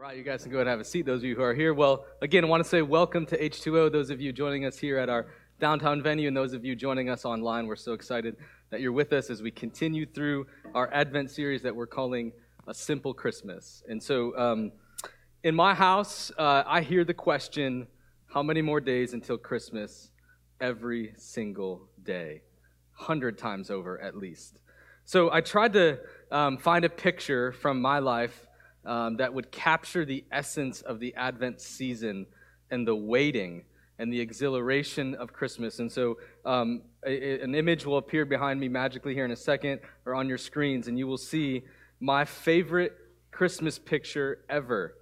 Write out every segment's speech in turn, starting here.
Right, you guys can go ahead and have a seat, those of you who are here. Well, again, I want to say welcome to H2O, those of you joining us here at our downtown venue, and those of you joining us online. We're so excited that you're with us as we continue through our Advent series that we're calling A Simple Christmas. And so, um, in my house, uh, I hear the question, How many more days until Christmas? Every single day, 100 times over at least. So, I tried to um, find a picture from my life um, that would capture the essence of the Advent season and the waiting and the exhilaration of Christmas. And so, um, a, an image will appear behind me magically here in a second or on your screens, and you will see my favorite Christmas picture ever.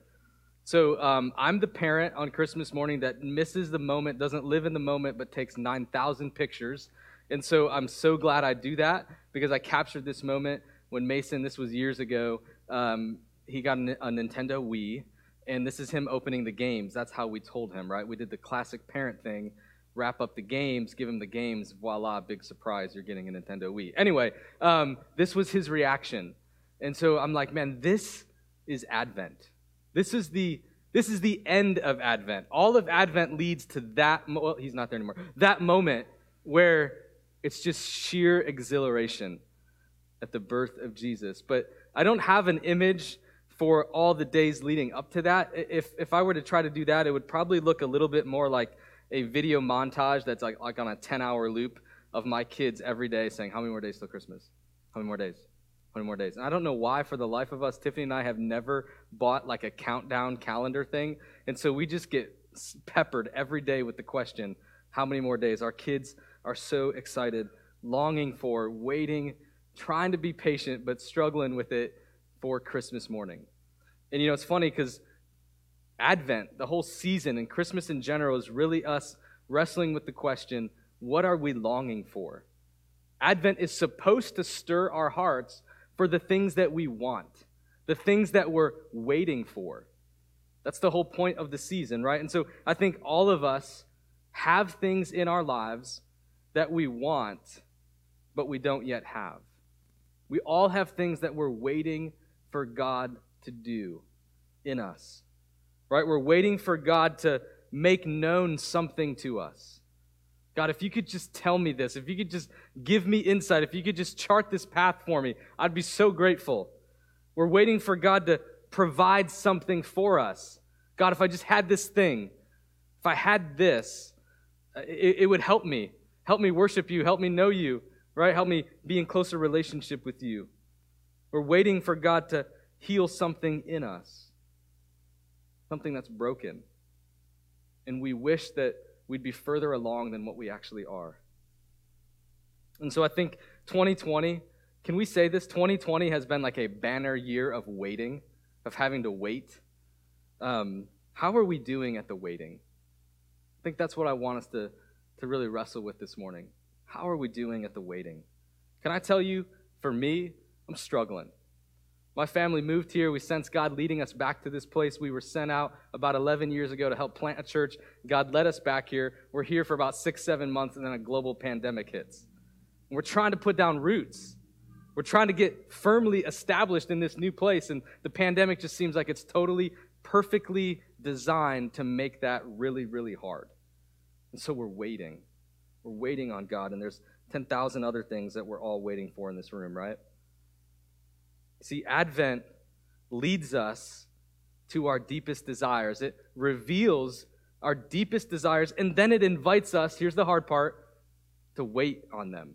So, um, I'm the parent on Christmas morning that misses the moment, doesn't live in the moment, but takes 9,000 pictures. And so, I'm so glad I do that because I captured this moment when Mason, this was years ago, um, he got a Nintendo Wii, and this is him opening the games. That's how we told him, right? We did the classic parent thing wrap up the games, give him the games, voila, big surprise, you're getting a Nintendo Wii. Anyway, um, this was his reaction. And so I'm like, man, this is Advent. This is the this is the end of Advent. All of Advent leads to that. Mo- well, he's not there anymore. That moment where it's just sheer exhilaration at the birth of Jesus. But I don't have an image for all the days leading up to that. If, if I were to try to do that, it would probably look a little bit more like a video montage that's like, like on a 10 hour loop of my kids every day saying, How many more days till Christmas? How many more days? How many more days? And I don't know why, for the life of us, Tiffany and I have never bought like a countdown calendar thing. And so we just get peppered every day with the question, How many more days? Our kids are so excited, longing for, waiting, trying to be patient, but struggling with it for Christmas morning. And you know, it's funny because Advent, the whole season, and Christmas in general is really us wrestling with the question what are we longing for? Advent is supposed to stir our hearts for the things that we want, the things that we're waiting for. That's the whole point of the season, right? And so I think all of us have things in our lives that we want, but we don't yet have. We all have things that we're waiting for God to do in us. Right? We're waiting for God to make known something to us. God, if you could just tell me this, if you could just give me insight, if you could just chart this path for me, I'd be so grateful. We're waiting for God to provide something for us. God, if I just had this thing, if I had this, uh, it, it would help me. Help me worship you. Help me know you, right? Help me be in closer relationship with you. We're waiting for God to heal something in us, something that's broken. And we wish that we'd be further along than what we actually are. And so I think 2020, can we say this? 2020 has been like a banner year of waiting, of having to wait. Um, how are we doing at the waiting? I think that's what I want us to, to really wrestle with this morning. How are we doing at the waiting? Can I tell you, for me, I'm struggling. My family moved here. We sensed God leading us back to this place. We were sent out about 11 years ago to help plant a church. God led us back here. We're here for about six, seven months, and then a global pandemic hits. And we're trying to put down roots. We're trying to get firmly established in this new place, and the pandemic just seems like it's totally, perfectly designed to make that really, really hard. And so we're waiting. We're waiting on God, and there's 10,000 other things that we're all waiting for in this room, right? See, Advent leads us to our deepest desires. It reveals our deepest desires, and then it invites us, here's the hard part, to wait on them.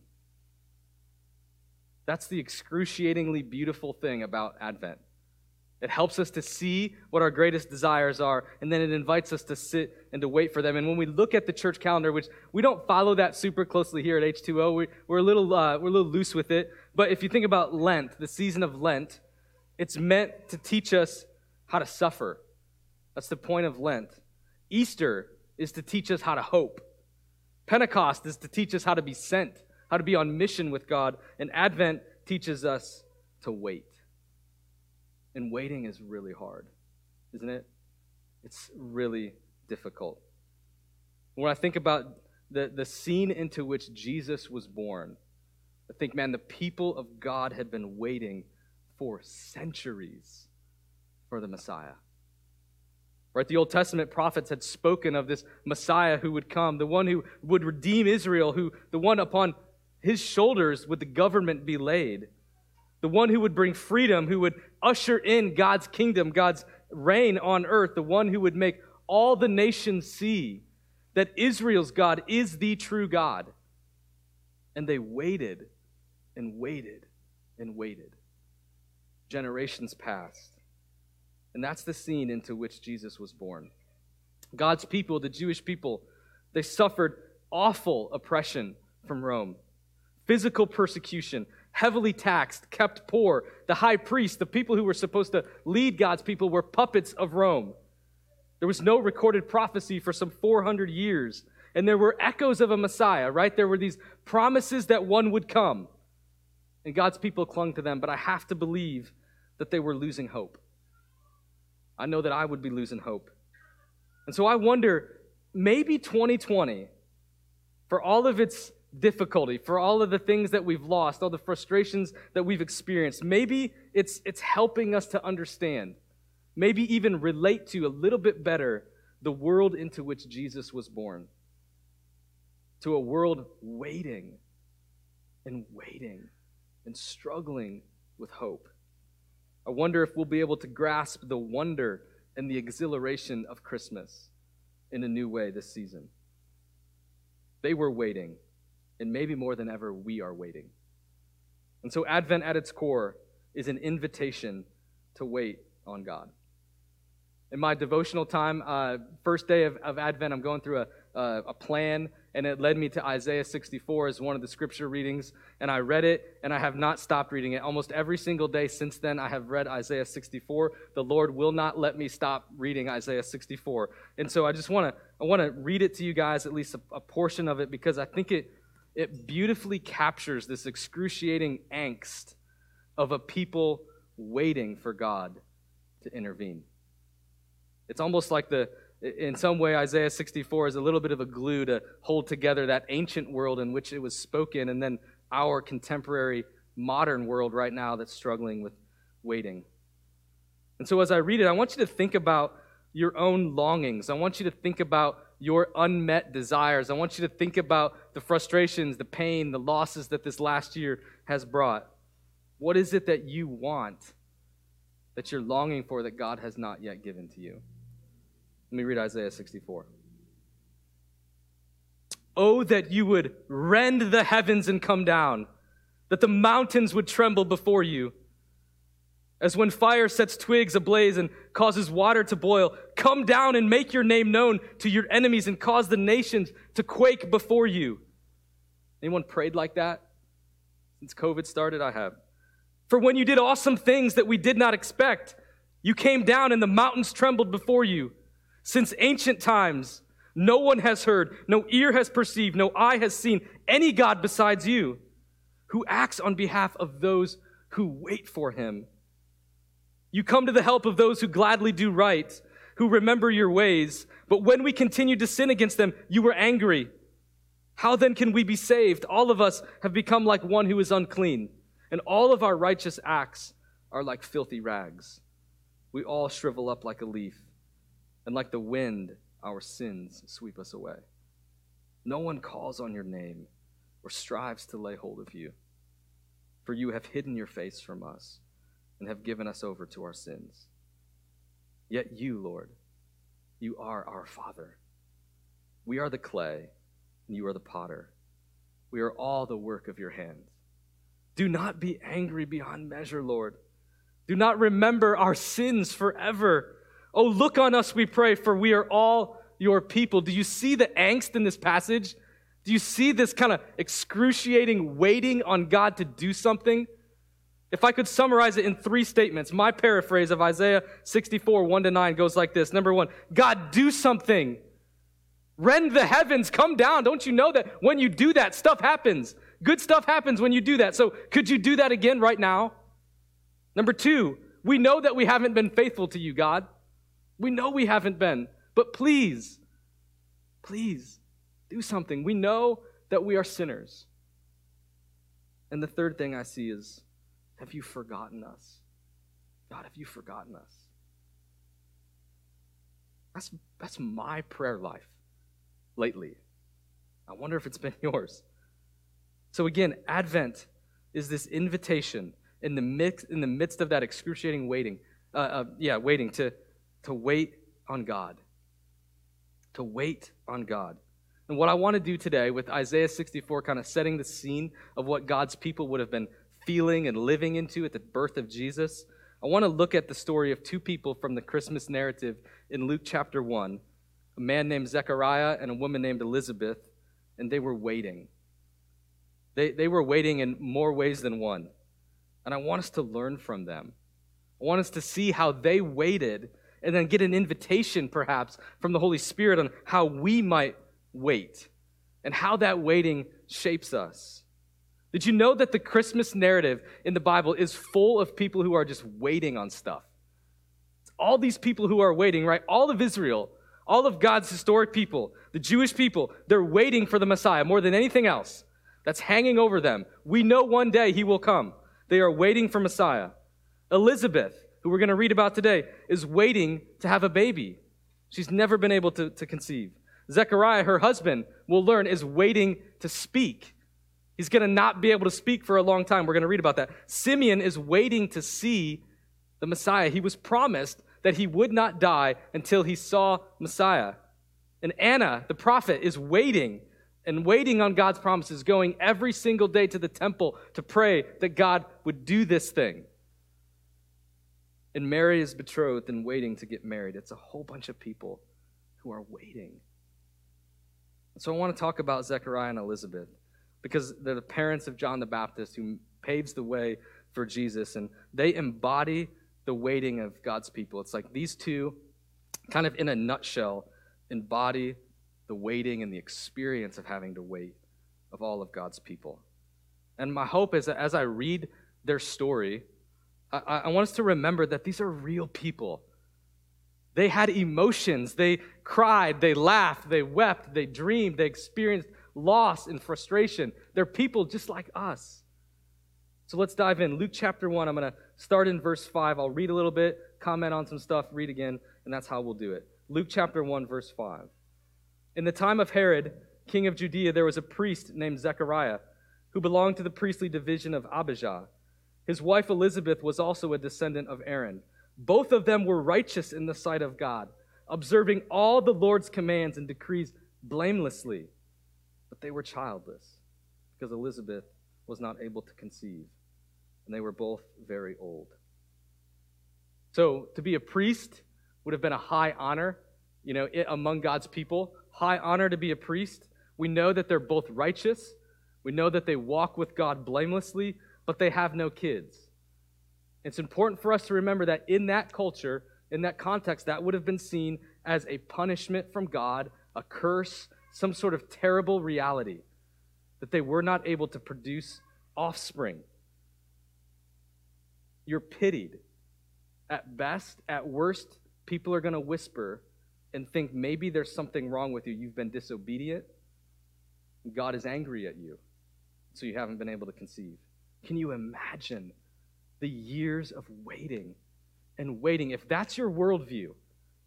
That's the excruciatingly beautiful thing about Advent. It helps us to see what our greatest desires are, and then it invites us to sit and to wait for them. And when we look at the church calendar, which we don't follow that super closely here at H2O, we, are a little uh, we're a little loose with it. But if you think about Lent, the season of Lent, it's meant to teach us how to suffer. That's the point of Lent. Easter is to teach us how to hope. Pentecost is to teach us how to be sent, how to be on mission with God. And Advent teaches us to wait. And waiting is really hard, isn't it? It's really difficult. When I think about the, the scene into which Jesus was born, I think, man, the people of God had been waiting for centuries for the Messiah. Right? The Old Testament prophets had spoken of this Messiah who would come, the one who would redeem Israel, who the one upon his shoulders would the government be laid. The one who would bring freedom, who would usher in God's kingdom, God's reign on earth, the one who would make all the nations see that Israel's God is the true God. And they waited and waited and waited. Generations passed. And that's the scene into which Jesus was born. God's people, the Jewish people, they suffered awful oppression from Rome physical persecution, heavily taxed, kept poor. The high priest, the people who were supposed to lead God's people, were puppets of Rome. There was no recorded prophecy for some 400 years. And there were echoes of a Messiah, right? There were these promises that one would come. And God's people clung to them, but I have to believe that they were losing hope. I know that I would be losing hope. And so I wonder maybe 2020, for all of its difficulty, for all of the things that we've lost, all the frustrations that we've experienced, maybe it's, it's helping us to understand, maybe even relate to a little bit better the world into which Jesus was born. To a world waiting and waiting and struggling with hope. I wonder if we'll be able to grasp the wonder and the exhilaration of Christmas in a new way this season. They were waiting, and maybe more than ever, we are waiting. And so, Advent at its core is an invitation to wait on God. In my devotional time, uh, first day of, of Advent, I'm going through a, a plan, and it led me to Isaiah 64 as one of the scripture readings. And I read it, and I have not stopped reading it. Almost every single day since then, I have read Isaiah 64. The Lord will not let me stop reading Isaiah 64. And so I just want to I want to read it to you guys, at least a, a portion of it, because I think it it beautifully captures this excruciating angst of a people waiting for God to intervene. It's almost like the in some way, Isaiah 64 is a little bit of a glue to hold together that ancient world in which it was spoken and then our contemporary modern world right now that's struggling with waiting. And so, as I read it, I want you to think about your own longings. I want you to think about your unmet desires. I want you to think about the frustrations, the pain, the losses that this last year has brought. What is it that you want, that you're longing for, that God has not yet given to you? Let me read Isaiah 64. Oh, that you would rend the heavens and come down, that the mountains would tremble before you. As when fire sets twigs ablaze and causes water to boil, come down and make your name known to your enemies and cause the nations to quake before you. Anyone prayed like that? Since COVID started, I have. For when you did awesome things that we did not expect, you came down and the mountains trembled before you. Since ancient times, no one has heard, no ear has perceived, no eye has seen any God besides you who acts on behalf of those who wait for him. You come to the help of those who gladly do right, who remember your ways, but when we continued to sin against them, you were angry. How then can we be saved? All of us have become like one who is unclean, and all of our righteous acts are like filthy rags. We all shrivel up like a leaf and like the wind, our sins sweep us away. No one calls on your name or strives to lay hold of you, for you have hidden your face from us and have given us over to our sins. Yet you, Lord, you are our Father. We are the clay, and you are the potter. We are all the work of your hands. Do not be angry beyond measure, Lord. Do not remember our sins forever. Oh, look on us, we pray, for we are all your people. Do you see the angst in this passage? Do you see this kind of excruciating waiting on God to do something? If I could summarize it in three statements, my paraphrase of Isaiah 64, 1 to 9 goes like this. Number one, God, do something. Rend the heavens, come down. Don't you know that when you do that, stuff happens? Good stuff happens when you do that. So could you do that again right now? Number two, we know that we haven't been faithful to you, God. We know we haven't been, but please, please do something. We know that we are sinners. And the third thing I see is have you forgotten us? God, have you forgotten us? That's, that's my prayer life lately. I wonder if it's been yours. So, again, Advent is this invitation in the, mix, in the midst of that excruciating waiting, uh, uh, yeah, waiting to, to wait on God. To wait on God. And what I want to do today with Isaiah 64 kind of setting the scene of what God's people would have been feeling and living into at the birth of Jesus, I want to look at the story of two people from the Christmas narrative in Luke chapter 1 a man named Zechariah and a woman named Elizabeth, and they were waiting. They, they were waiting in more ways than one. And I want us to learn from them. I want us to see how they waited and then get an invitation, perhaps, from the Holy Spirit on how we might wait and how that waiting shapes us. Did you know that the Christmas narrative in the Bible is full of people who are just waiting on stuff? It's all these people who are waiting, right? All of Israel, all of God's historic people, the Jewish people, they're waiting for the Messiah more than anything else. That's hanging over them. We know one day he will come. They are waiting for Messiah. Elizabeth, who we're going to read about today, is waiting to have a baby. She's never been able to, to conceive. Zechariah, her husband, will learn, is waiting to speak. He's going to not be able to speak for a long time. We're going to read about that. Simeon is waiting to see the Messiah. He was promised that he would not die until he saw Messiah. And Anna, the prophet, is waiting and waiting on God's promises, going every single day to the temple to pray that God would do this thing. And Mary is betrothed and waiting to get married. It's a whole bunch of people who are waiting. So I want to talk about Zechariah and Elizabeth because they're the parents of John the Baptist who paves the way for Jesus, and they embody the waiting of God's people. It's like these two, kind of in a nutshell, embody the waiting and the experience of having to wait of all of God's people. And my hope is that as I read their story, I, I want us to remember that these are real people. They had emotions. They cried, they laughed, they wept, they dreamed, they experienced loss and frustration. They're people just like us. So let's dive in. Luke chapter 1, I'm going to start in verse 5. I'll read a little bit, comment on some stuff, read again, and that's how we'll do it. Luke chapter 1, verse 5. In the time of Herod, king of Judea, there was a priest named Zechariah who belonged to the priestly division of Abijah. His wife Elizabeth was also a descendant of Aaron. Both of them were righteous in the sight of God, observing all the Lord's commands and decrees blamelessly. But they were childless because Elizabeth was not able to conceive, and they were both very old. So, to be a priest would have been a high honor, you know, among God's people. High honor to be a priest. We know that they're both righteous. We know that they walk with God blamelessly, but they have no kids. It's important for us to remember that in that culture, in that context, that would have been seen as a punishment from God, a curse, some sort of terrible reality that they were not able to produce offspring. You're pitied. At best, at worst, people are going to whisper and think maybe there's something wrong with you. You've been disobedient. God is angry at you, so you haven't been able to conceive. Can you imagine the years of waiting and waiting? If that's your worldview,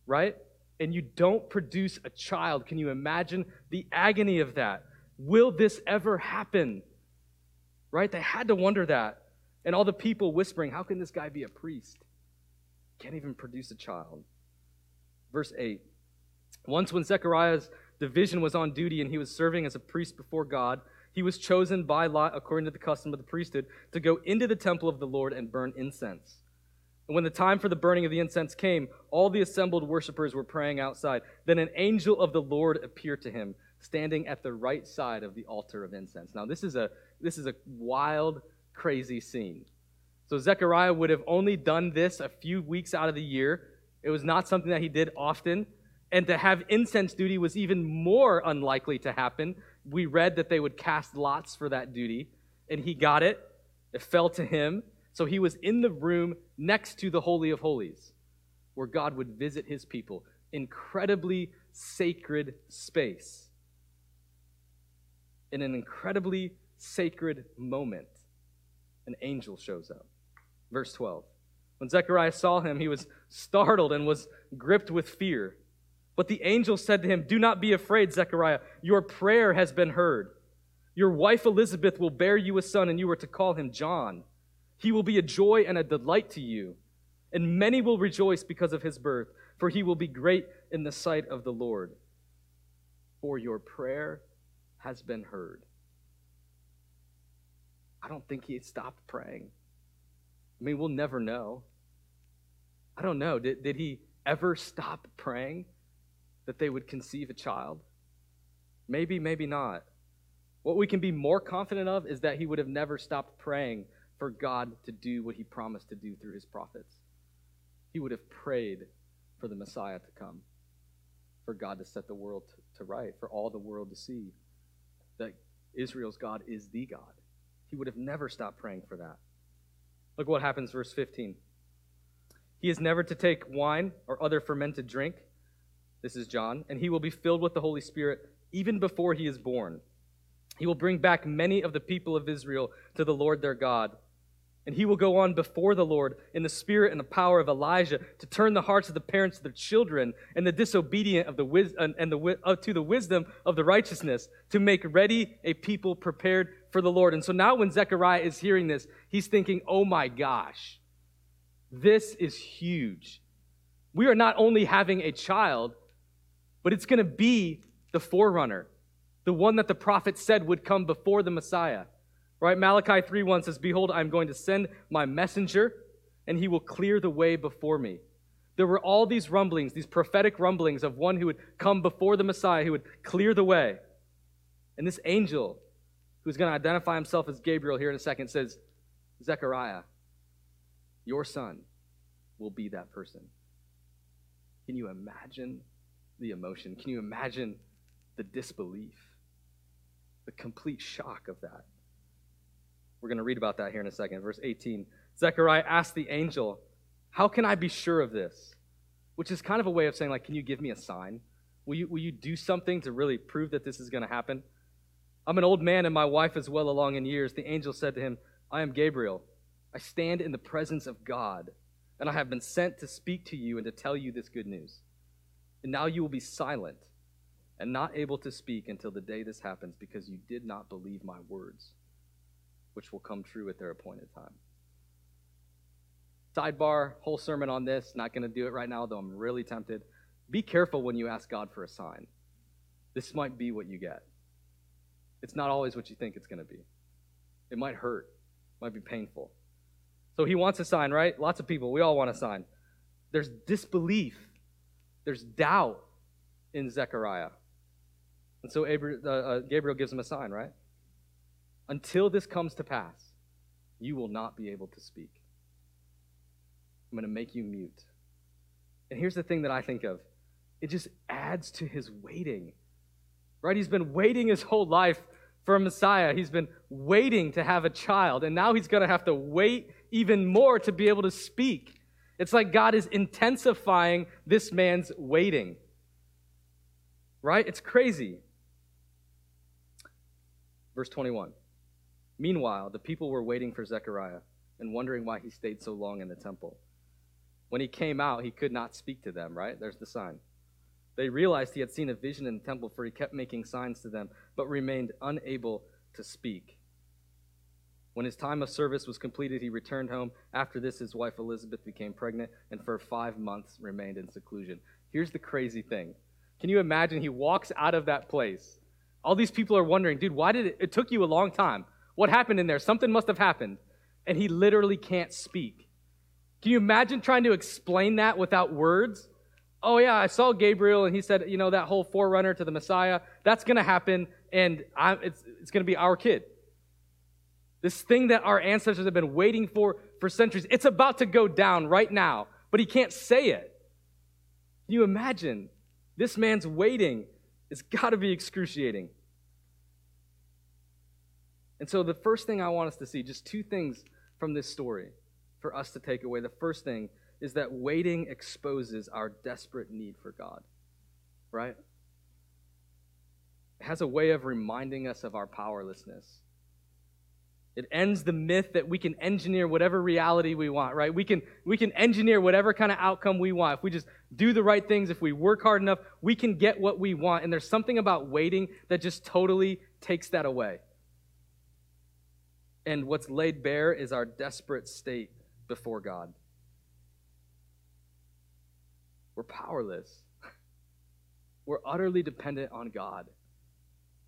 right? And you don't produce a child, can you imagine the agony of that? Will this ever happen? Right? They had to wonder that. And all the people whispering, How can this guy be a priest? Can't even produce a child. Verse 8 Once, when Zechariah's division was on duty and he was serving as a priest before God, he was chosen by lot, according to the custom of the priesthood, to go into the temple of the Lord and burn incense. And when the time for the burning of the incense came, all the assembled worshippers were praying outside. Then an angel of the Lord appeared to him, standing at the right side of the altar of incense. Now, this is a, this is a wild, crazy scene. So, Zechariah would have only done this a few weeks out of the year. It was not something that he did often. And to have incense duty was even more unlikely to happen. We read that they would cast lots for that duty, and he got it. It fell to him. So he was in the room next to the Holy of Holies, where God would visit his people. Incredibly sacred space. In an incredibly sacred moment, an angel shows up. Verse 12. When Zechariah saw him, he was startled and was gripped with fear. But the angel said to him, Do not be afraid, Zechariah. Your prayer has been heard. Your wife Elizabeth will bear you a son, and you are to call him John. He will be a joy and a delight to you, and many will rejoice because of his birth, for he will be great in the sight of the Lord. For your prayer has been heard. I don't think he stopped praying. I mean, we'll never know. I don't know. Did, did he ever stop praying? that they would conceive a child? Maybe, maybe not. What we can be more confident of is that he would have never stopped praying for God to do what he promised to do through his prophets. He would have prayed for the Messiah to come, for God to set the world to, right, for all the world to see that Israel's God is the God. He would have never stopped praying for that. Look what happens, verse 15. He is never to take wine or other fermented drink this is John, and he will be filled with the Holy Spirit even before he is born. He will bring back many of the people of Israel to the Lord their God. And he will go on before the Lord in the spirit and the power of Elijah to turn the hearts of the parents to their children and the disobedient of the wis- and the uh, to the wisdom of the righteousness to make ready a people prepared for the Lord. And so now when Zechariah is hearing this, he's thinking, "Oh my gosh. This is huge. We are not only having a child, but it's going to be the forerunner, the one that the prophet said would come before the Messiah. Right? Malachi 3:1 says, "Behold, I'm going to send my messenger, and he will clear the way before me." There were all these rumblings, these prophetic rumblings of one who would come before the Messiah, who would clear the way. And this angel, who's going to identify himself as Gabriel here in a second, says, Zechariah, your son will be that person. Can you imagine the emotion. Can you imagine the disbelief, the complete shock of that? We're going to read about that here in a second. Verse 18 Zechariah asked the angel, How can I be sure of this? Which is kind of a way of saying, like, can you give me a sign? Will you, will you do something to really prove that this is going to happen? I'm an old man and my wife is well along in years. The angel said to him, I am Gabriel. I stand in the presence of God, and I have been sent to speak to you and to tell you this good news. And now you will be silent and not able to speak until the day this happens because you did not believe my words, which will come true at their appointed time. Sidebar, whole sermon on this. Not going to do it right now, though I'm really tempted. Be careful when you ask God for a sign. This might be what you get. It's not always what you think it's going to be. It might hurt, it might be painful. So he wants a sign, right? Lots of people, we all want a sign. There's disbelief there's doubt in Zechariah. And so uh, uh, Gabriel gives him a sign, right? Until this comes to pass, you will not be able to speak. I'm going to make you mute. And here's the thing that I think of it just adds to his waiting, right? He's been waiting his whole life for a Messiah. He's been waiting to have a child, and now he's going to have to wait even more to be able to speak. It's like God is intensifying this man's waiting. Right? It's crazy. Verse 21. Meanwhile, the people were waiting for Zechariah and wondering why he stayed so long in the temple. When he came out, he could not speak to them, right? There's the sign. They realized he had seen a vision in the temple, for he kept making signs to them, but remained unable to speak. When his time of service was completed, he returned home. After this, his wife Elizabeth became pregnant and for five months remained in seclusion. Here's the crazy thing. Can you imagine? He walks out of that place. All these people are wondering, dude, why did it, it took you a long time? What happened in there? Something must have happened. And he literally can't speak. Can you imagine trying to explain that without words? Oh, yeah, I saw Gabriel and he said, you know, that whole forerunner to the Messiah, that's going to happen and I, it's, it's going to be our kid. This thing that our ancestors have been waiting for for centuries, it's about to go down right now, but he can't say it. Can you imagine? This man's waiting. It's got to be excruciating. And so, the first thing I want us to see, just two things from this story for us to take away. The first thing is that waiting exposes our desperate need for God, right? It has a way of reminding us of our powerlessness It ends the myth that we can engineer whatever reality we want, right? We can, we can engineer whatever kind of outcome we want. If we just do the right things, if we work hard enough, we can get what we want. And there's something about waiting that just totally takes that away. And what's laid bare is our desperate state before God. We're powerless. We're utterly dependent on God.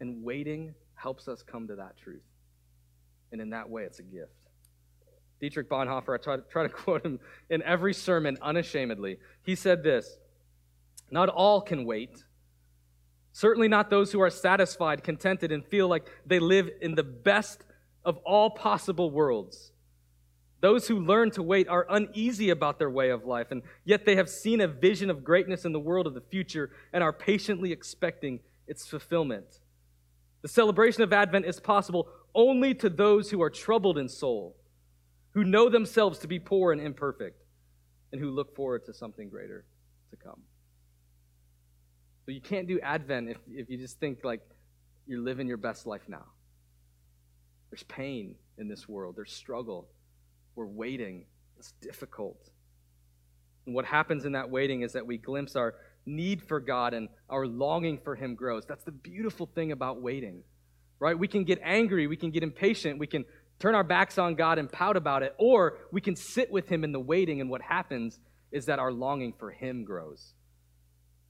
And waiting helps us come to that truth. And in that way, it's a gift. Dietrich Bonhoeffer, I try to, quote him in every sermon unashamedly. He said this Not all can wait. Certainly not those who are satisfied, contented, and feel like they live in the best of all possible worlds. Those who learn to wait are uneasy about their way of life, and yet they have seen a vision of greatness in the world of the future and are patiently expecting its fulfillment. The celebration of Advent is possible only to those who are troubled in soul, who know themselves to be poor and imperfect, and who look forward to something greater to come. So you can't do Advent if, if you just think like you're living your best life now. There's pain in this world, there's struggle. We're waiting, it's difficult. And what happens in that waiting is that we glimpse our need for God and our longing for Him grows. That's the beautiful thing about waiting, right? We can get angry, we can get impatient, we can turn our backs on God and pout about it, or we can sit with Him in the waiting, and what happens is that our longing for Him grows.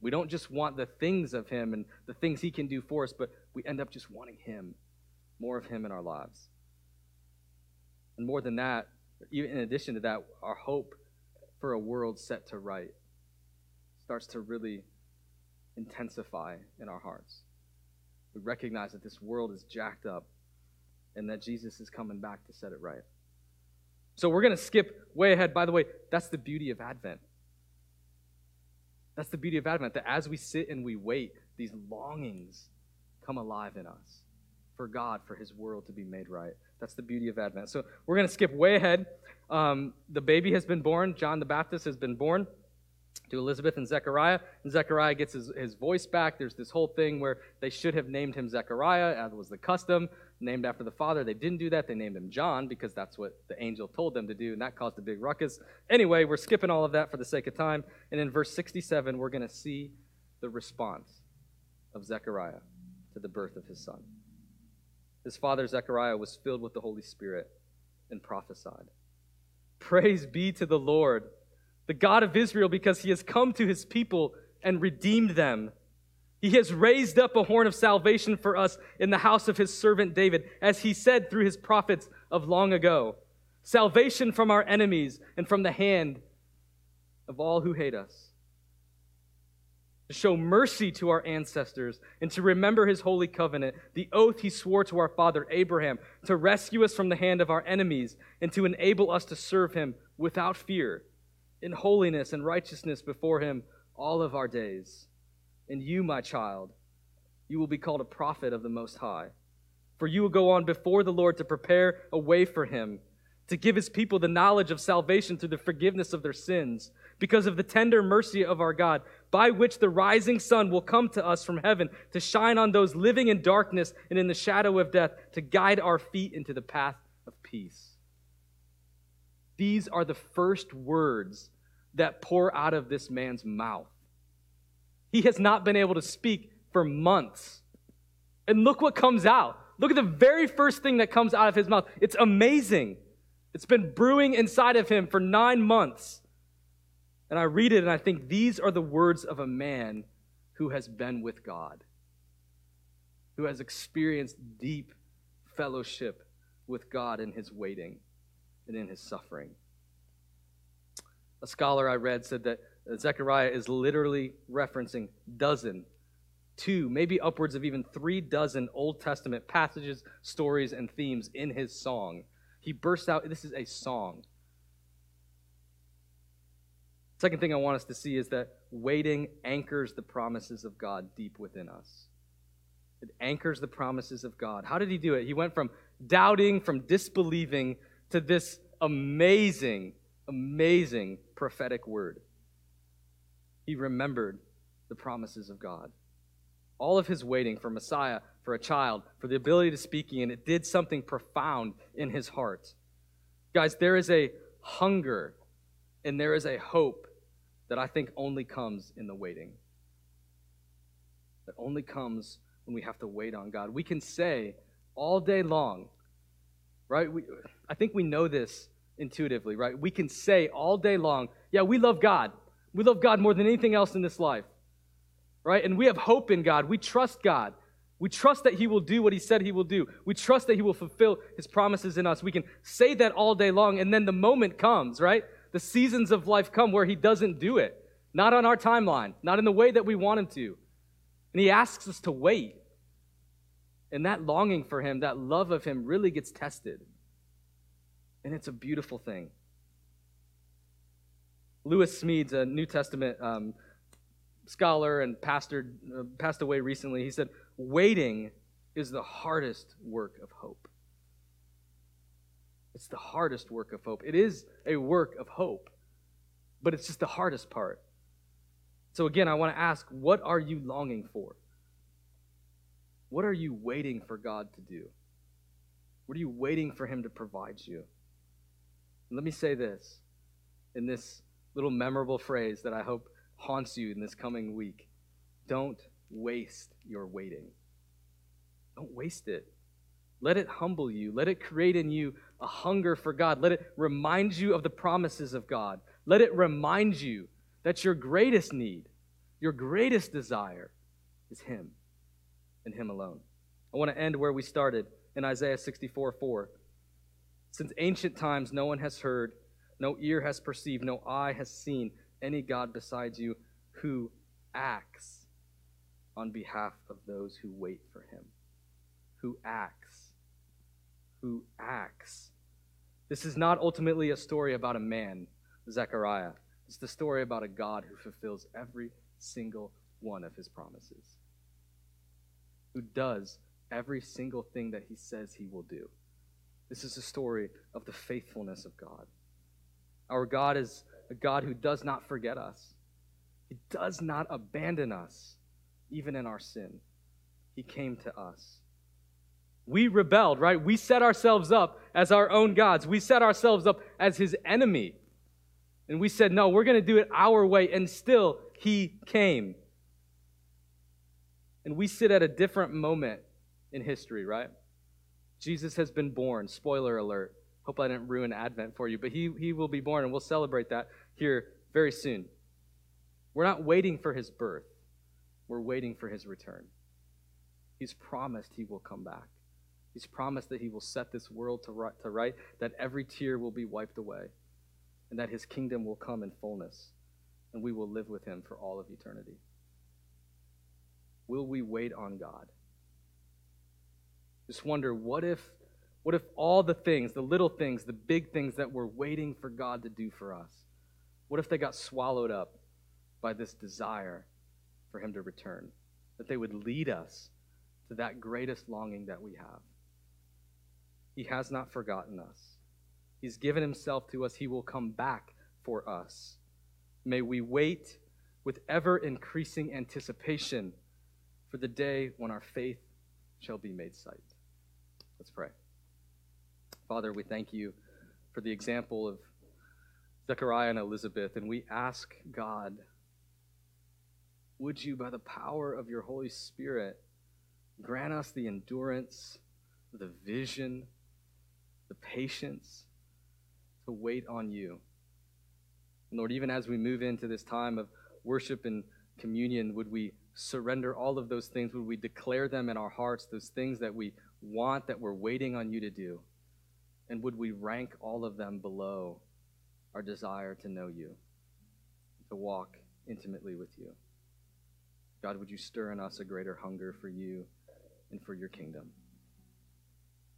We don't just want the things of Him and the things He can do for us, but we end up just wanting Him, more of Him in our lives. And more than that, even in addition to that, our hope for a world set to right starts to really intensify in our hearts. We recognize that this world is jacked up and that Jesus is coming back to set it right. So we're going to skip way ahead. By the way, that's the beauty of Advent. That's the beauty of Advent, that as we sit and we wait, these longings come alive in us for God, for His world to be made right. That's the beauty of Advent. So we're going to skip way ahead. Um, the baby has been born, John the Baptist has been born to Elizabeth and Zechariah. And Zechariah gets his, his voice back. There's this whole thing where they should have named him Zechariah, as was the custom, named after the father. They didn't do that. They named him John because that's what the angel told them to do, and that caused a big ruckus. Anyway, we're skipping all of that for the sake of time. And in verse 67, we're going to see the response of Zechariah to the birth of his son. His father, Zechariah, was filled with the Holy Spirit and prophesied. Praise be to the Lord the God of Israel, because he has come to his people and redeemed them. He has raised up a horn of salvation for us in the house of his servant David, as he said through his prophets of long ago salvation from our enemies and from the hand of all who hate us. To show mercy to our ancestors and to remember his holy covenant, the oath he swore to our father Abraham, to rescue us from the hand of our enemies and to enable us to serve him without fear in holiness and righteousness before him all of our days. And you, my child, you will be called a prophet of the Most High. For you will go on before the Lord to prepare a way for him, to give his people the knowledge of salvation through the forgiveness of their sins, because of the tender mercy of our God, by which the rising sun will come to us from heaven to shine on those living in darkness and in the shadow of death, to guide our feet into the path of peace. These are the first words that pour out of this man's mouth. He has not been able to speak for months. And look what comes out. Look at the very first thing that comes out of his mouth. It's amazing. It's been brewing inside of him for nine months. And I read it and I think these are the words of a man who has been with God, who has experienced deep fellowship with God in his waiting and in his suffering. A scholar I read said that Zechariah is literally referencing dozen, two, maybe upwards of even three dozen Old Testament passages, stories, and themes in his song. He bursts out, this is a song. Second thing I want us to see is that waiting anchors the promises of God deep within us. It anchors the promises of God. How did he do it? He went from doubting, from disbelieving, to this amazing, amazing prophetic word. He remembered the promises of God. all of his waiting for Messiah, for a child, for the ability to speak, and it did something profound in his heart. Guys, there is a hunger and there is a hope that I think only comes in the waiting. That only comes when we have to wait on God. We can say all day long, right? We, I think we know this intuitively, right? We can say all day long, yeah, we love God. We love God more than anything else in this life, right? And we have hope in God. We trust God. We trust that He will do what He said He will do. We trust that He will fulfill His promises in us. We can say that all day long, and then the moment comes, right? The seasons of life come where He doesn't do it. Not on our timeline, not in the way that we want Him to. And He asks us to wait. And that longing for Him, that love of Him, really gets tested. And it's a beautiful thing. Lewis Smedes, a New Testament um, scholar and pastor, uh, passed away recently. He said, Waiting is the hardest work of hope. It's the hardest work of hope. It is a work of hope, but it's just the hardest part. So, again, I want to ask what are you longing for? What are you waiting for God to do? What are you waiting for Him to provide you? And let me say this in this little memorable phrase that I hope haunts you in this coming week don't waste your waiting. Don't waste it. Let it humble you. Let it create in you a hunger for God. Let it remind you of the promises of God. Let it remind you that your greatest need, your greatest desire is Him and Him alone. I want to end where we started in Isaiah 64 4. Since ancient times, no one has heard, no ear has perceived, no eye has seen any God besides you who acts on behalf of those who wait for him. Who acts. Who acts. This is not ultimately a story about a man, Zechariah. It's the story about a God who fulfills every single one of his promises, who does every single thing that he says he will do. This is a story of the faithfulness of God. Our God is a God who does not forget us, He does not abandon us, even in our sin. He came to us. We rebelled, right? We set ourselves up as our own gods. We set ourselves up as His enemy. And we said, no, we're going to do it our way. And still, He came. And we sit at a different moment in history, right? Jesus has been born. Spoiler alert. Hope I didn't ruin Advent for you, but he, he will be born, and we'll celebrate that here very soon. We're not waiting for his birth, we're waiting for his return. He's promised he will come back. He's promised that he will set this world to right, to right, that every tear will be wiped away, and that his kingdom will come in fullness, and we will live with him for all of eternity. Will we wait on God? Just wonder what if what if all the things, the little things, the big things that we're waiting for God to do for us, what if they got swallowed up by this desire for him to return? That they would lead us to that greatest longing that we have. He has not forgotten us. He's given himself to us. He will come back for us. May we wait with ever increasing anticipation for the day when our faith shall be made sight. Let's pray. Father, we thank you for the example of Zechariah and Elizabeth, and we ask God, would you, by the power of your Holy Spirit, grant us the endurance, the vision, the patience to wait on you? And Lord, even as we move into this time of worship and communion, would we surrender all of those things? Would we declare them in our hearts, those things that we want that we're waiting on you to do? And would we rank all of them below our desire to know you, to walk intimately with you? God, would you stir in us a greater hunger for you and for your kingdom?